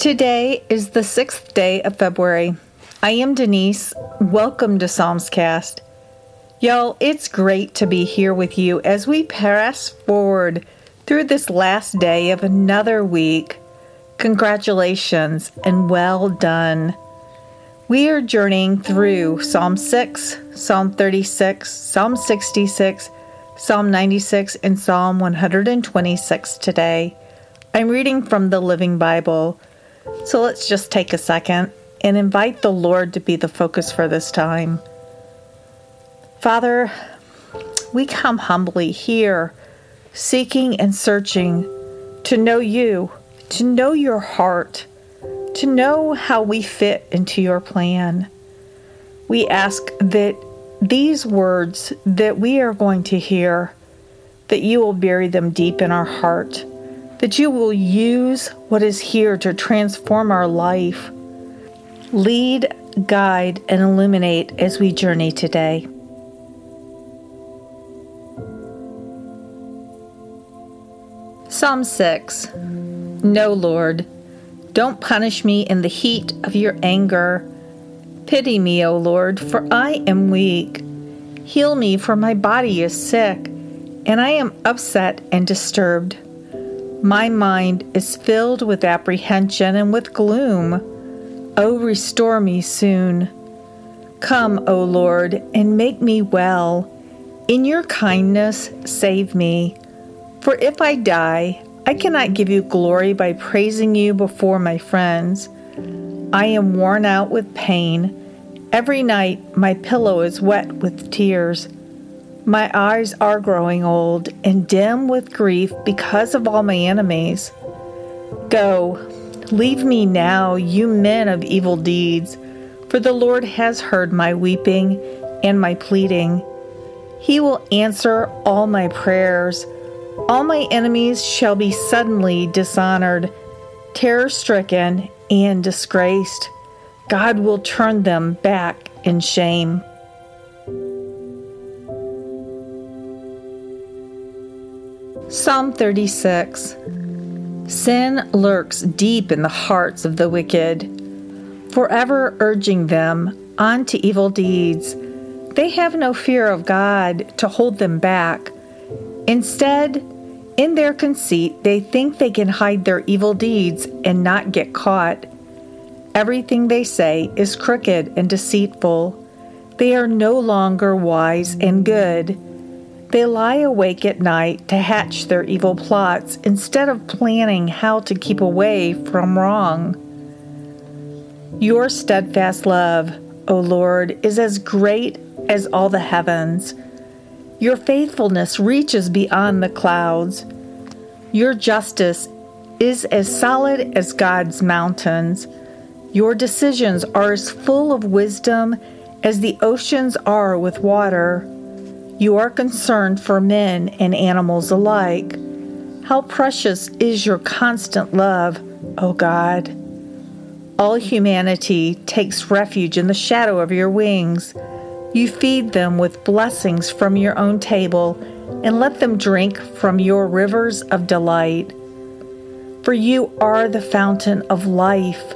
Today is the sixth day of February. I am Denise. Welcome to Psalmscast. Y'all, it's great to be here with you as we press forward through this last day of another week. Congratulations and well done. We are journeying through Psalm 6, Psalm 36, Psalm 66, Psalm 96, and Psalm 126 today. I'm reading from the Living Bible, so let's just take a second and invite the Lord to be the focus for this time. Father, we come humbly here, seeking and searching to know you, to know your heart to know how we fit into your plan. We ask that these words that we are going to hear, that you will bury them deep in our heart, that you will use what is here to transform our life. Lead, guide, and illuminate as we journey today. Psalm 6 No, Lord don't punish me in the heat of your anger. Pity me, O Lord, for I am weak. Heal me, for my body is sick, and I am upset and disturbed. My mind is filled with apprehension and with gloom. O restore me soon. Come, O Lord, and make me well. In your kindness, save me. For if I die, I cannot give you glory by praising you before my friends. I am worn out with pain. Every night my pillow is wet with tears. My eyes are growing old and dim with grief because of all my enemies. Go, leave me now, you men of evil deeds, for the Lord has heard my weeping and my pleading. He will answer all my prayers. All my enemies shall be suddenly dishonored, terror stricken, and disgraced. God will turn them back in shame. Psalm 36 Sin lurks deep in the hearts of the wicked, forever urging them on to evil deeds. They have no fear of God to hold them back. Instead, in their conceit, they think they can hide their evil deeds and not get caught. Everything they say is crooked and deceitful. They are no longer wise and good. They lie awake at night to hatch their evil plots instead of planning how to keep away from wrong. Your steadfast love, O Lord, is as great as all the heavens. Your faithfulness reaches beyond the clouds. Your justice is as solid as God's mountains. Your decisions are as full of wisdom as the oceans are with water. You are concerned for men and animals alike. How precious is your constant love, O God. All humanity takes refuge in the shadow of your wings. You feed them with blessings from your own table and let them drink from your rivers of delight. For you are the fountain of life.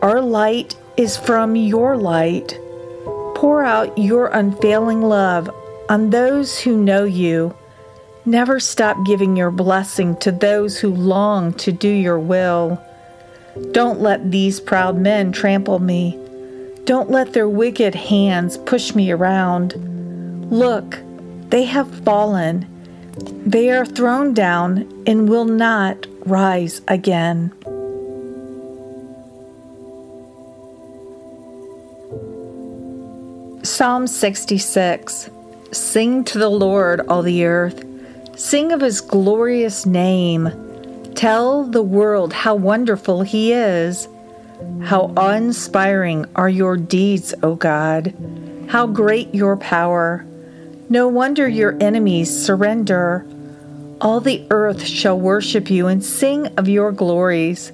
Our light is from your light. Pour out your unfailing love on those who know you. Never stop giving your blessing to those who long to do your will. Don't let these proud men trample me. Don't let their wicked hands push me around. Look, they have fallen. They are thrown down and will not rise again. Psalm 66 Sing to the Lord, all the earth. Sing of his glorious name. Tell the world how wonderful he is. How inspiring are your deeds, O God! How great your power! No wonder your enemies surrender. All the earth shall worship you and sing of your glories.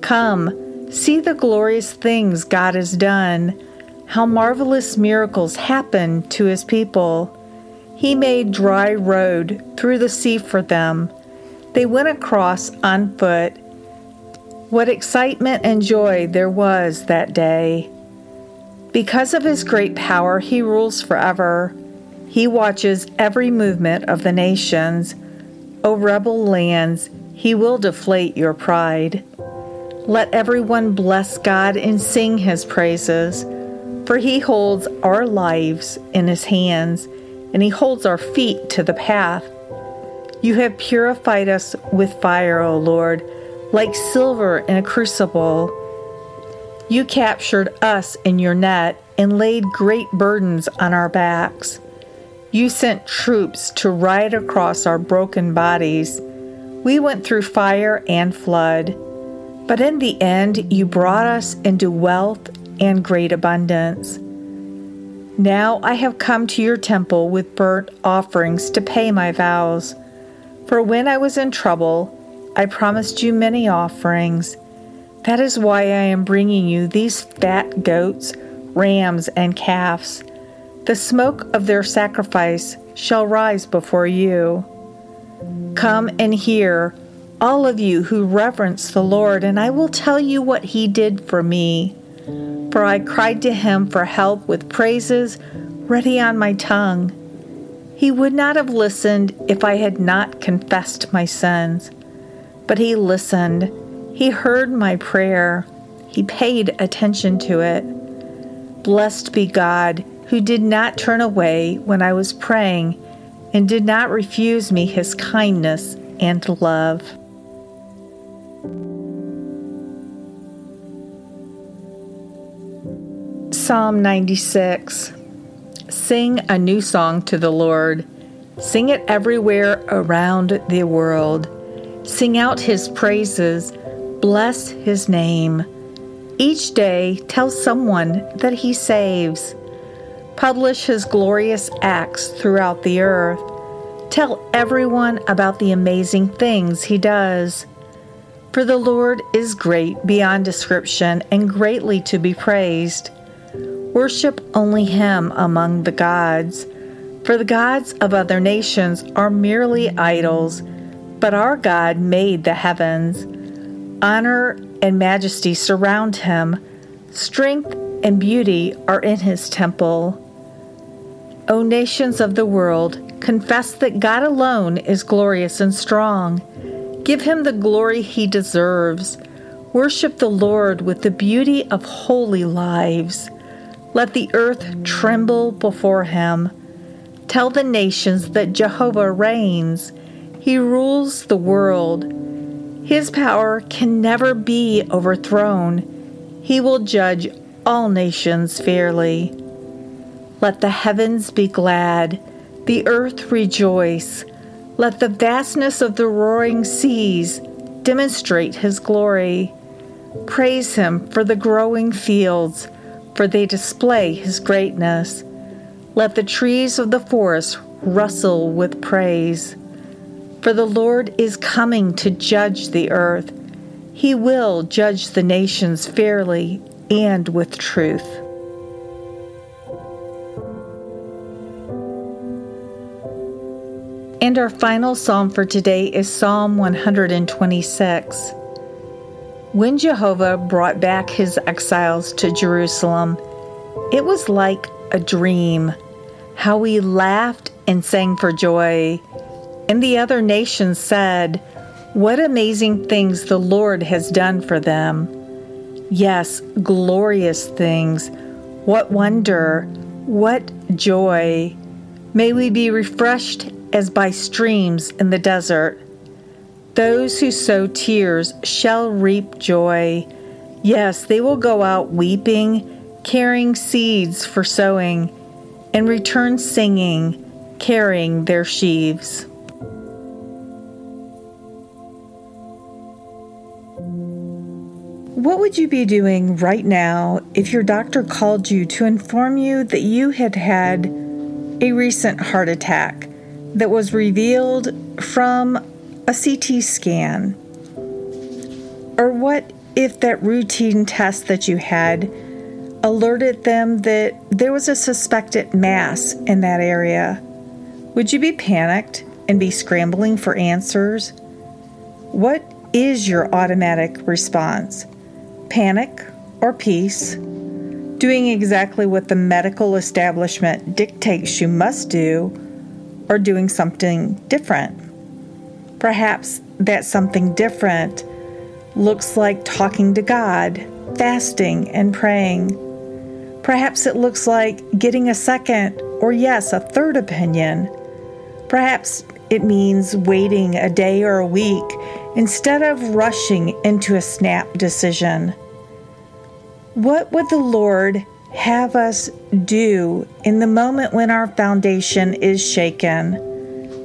Come, see the glorious things God has done, how marvelous miracles happened to his people. He made dry road through the sea for them. They went across on foot What excitement and joy there was that day! Because of his great power, he rules forever. He watches every movement of the nations. O rebel lands, he will deflate your pride. Let everyone bless God and sing his praises, for he holds our lives in his hands, and he holds our feet to the path. You have purified us with fire, O Lord, like silver in a crucible. You captured us in your net and laid great burdens on our backs. You sent troops to ride across our broken bodies. We went through fire and flood. But in the end, you brought us into wealth and great abundance. Now I have come to your temple with burnt offerings to pay my vows. For when I was in trouble, I promised you many offerings. That is why I am bringing you these fat goats, rams, and calves. The smoke of their sacrifice shall rise before you. Come and hear all of you who reverence the Lord, and I will tell you what he did for me. For I cried to him for help with praises ready on my tongue. He would not have listened if I had not confessed my sins. But he listened. He heard my prayer. He paid attention to it. Blessed be God, who did not turn away when I was praying and did not refuse me his kindness and love. Psalm 96 Sing a new song to the Lord. Sing it everywhere around the world. Sing out his praises. Bless his name. Each day, tell someone that he saves. Publish his glorious acts throughout the earth. Tell everyone about the amazing things he does. For the Lord is great beyond description and greatly to be praised. Worship only Him among the gods, for the gods of other nations are merely idols, but our God made the heavens. Honor and majesty surround Him, strength and beauty are in His temple. O nations of the world, confess that God alone is glorious and strong. Give Him the glory He deserves. Worship the Lord with the beauty of holy lives. Let the earth tremble before him. Tell the nations that Jehovah reigns. He rules the world. His power can never be overthrown. He will judge all nations fairly. Let the heavens be glad, the earth rejoice. Let the vastness of the roaring seas demonstrate his glory. Praise him for the growing fields for they display his greatness. Let the trees of the forest rustle with praise. For the Lord is coming to judge the earth. He will judge the nations fairly and with truth. And our final psalm for today is Psalm 126. When Jehovah brought back his exiles to Jerusalem, it was like a dream. How we laughed and sang for joy. And the other nations said, What amazing things the Lord has done for them. Yes, glorious things. What wonder, what joy. May we be refreshed as by streams in the desert. Those who sow tears shall reap joy. Yes, they will go out weeping, carrying seeds for sowing, and return singing, carrying their sheaves. What would you be doing right now if your doctor called you to inform you that you had had a recent heart attack that was revealed from a CT scan? Or what if that routine test that you had alerted them that there was a suspected mass in that area? Would you be panicked and be scrambling for answers? What is your automatic response? Panic or peace? Doing exactly what the medical establishment dictates you must do, or doing something different? Perhaps that something different looks like talking to God, fasting, and praying. Perhaps it looks like getting a second or, yes, a third opinion. Perhaps it means waiting a day or a week instead of rushing into a snap decision. What would the Lord have us do in the moment when our foundation is shaken?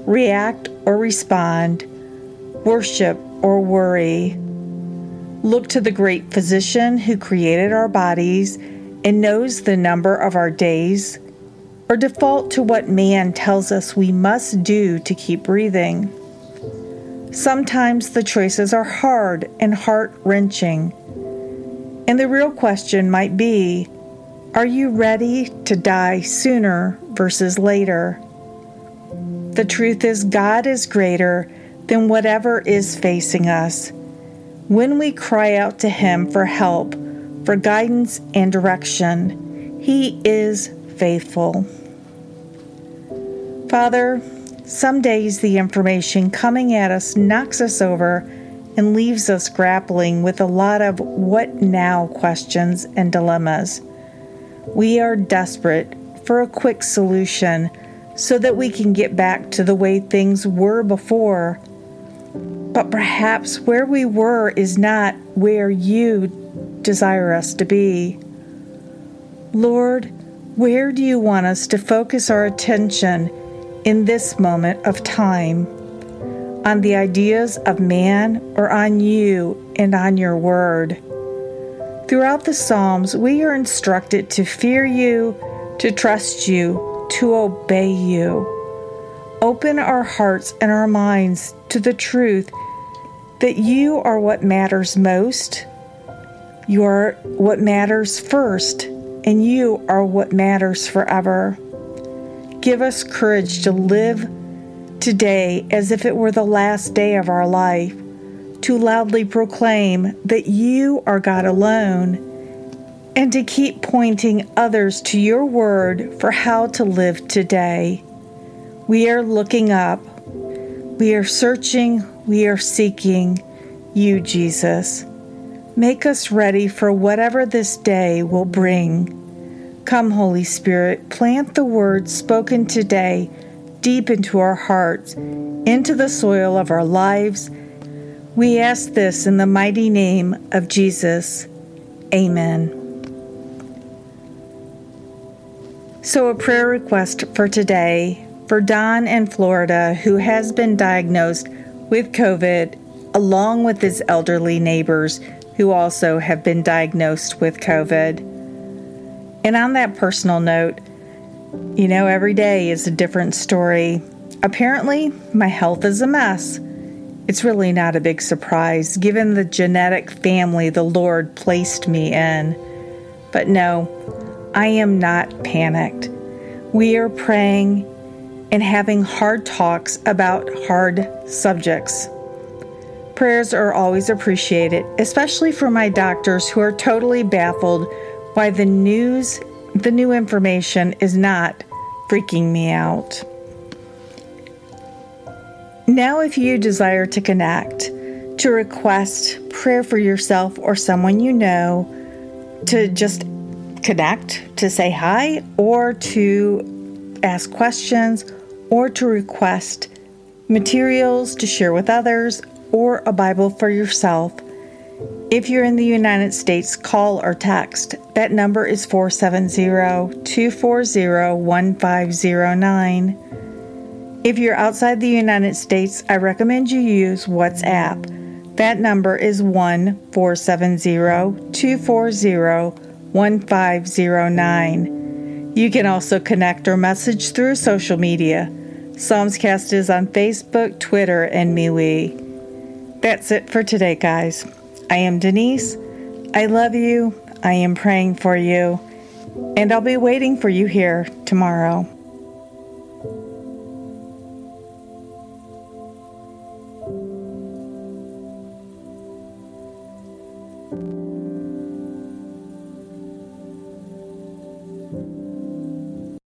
React or respond? Worship or worry? Look to the great physician who created our bodies and knows the number of our days, or default to what man tells us we must do to keep breathing. Sometimes the choices are hard and heart wrenching. And the real question might be are you ready to die sooner versus later? The truth is, God is greater than whatever is facing us when we cry out to Him for help, for guidance and direction, He is faithful. Father, some days the information coming at us knocks us over and leaves us grappling with a lot of what now questions and dilemmas. We are desperate for a quick solution so that we can get back to the way things were before but perhaps where we were is not where you desire us to be. Lord, where do you want us to focus our attention in this moment of time? On the ideas of man or on you and on your word? Throughout the Psalms, we are instructed to fear you, to trust you, to obey you. Open our hearts and our minds to the truth that you are what matters most, you are what matters first, and you are what matters forever. Give us courage to live today as if it were the last day of our life, to loudly proclaim that you are God alone, and to keep pointing others to your word for how to live today. We are looking up. We are searching we are seeking you, Jesus. Make us ready for whatever this day will bring. Come, Holy Spirit, plant the words spoken today deep into our hearts, into the soil of our lives. We ask this in the mighty name of Jesus. Amen. So, a prayer request for today for Don in Florida, who has been diagnosed with COVID, along with his elderly neighbors who also have been diagnosed with COVID. And on that personal note, you know, every day is a different story. Apparently, my health is a mess. It's really not a big surprise given the genetic family the Lord placed me in. But no, I am not panicked. We are praying and having hard talks about hard subjects. Prayers are always appreciated, especially for my doctors who are totally baffled why the news, the new information is not freaking me out. Now, if you desire to connect, to request prayer for yourself or someone you know, to just connect, to say hi, or to ask questions or to request materials to share with others or a Bible for yourself. If you're in the United States, call or text. That number is 470 240 1509. If you're outside the United States, I recommend you use WhatsApp. That number is 1 470 240 1509. You can also connect or message through social media. Psalmscast is on Facebook, Twitter, and MeWe. That's it for today, guys. I am Denise. I love you. I am praying for you. And I'll be waiting for you here tomorrow.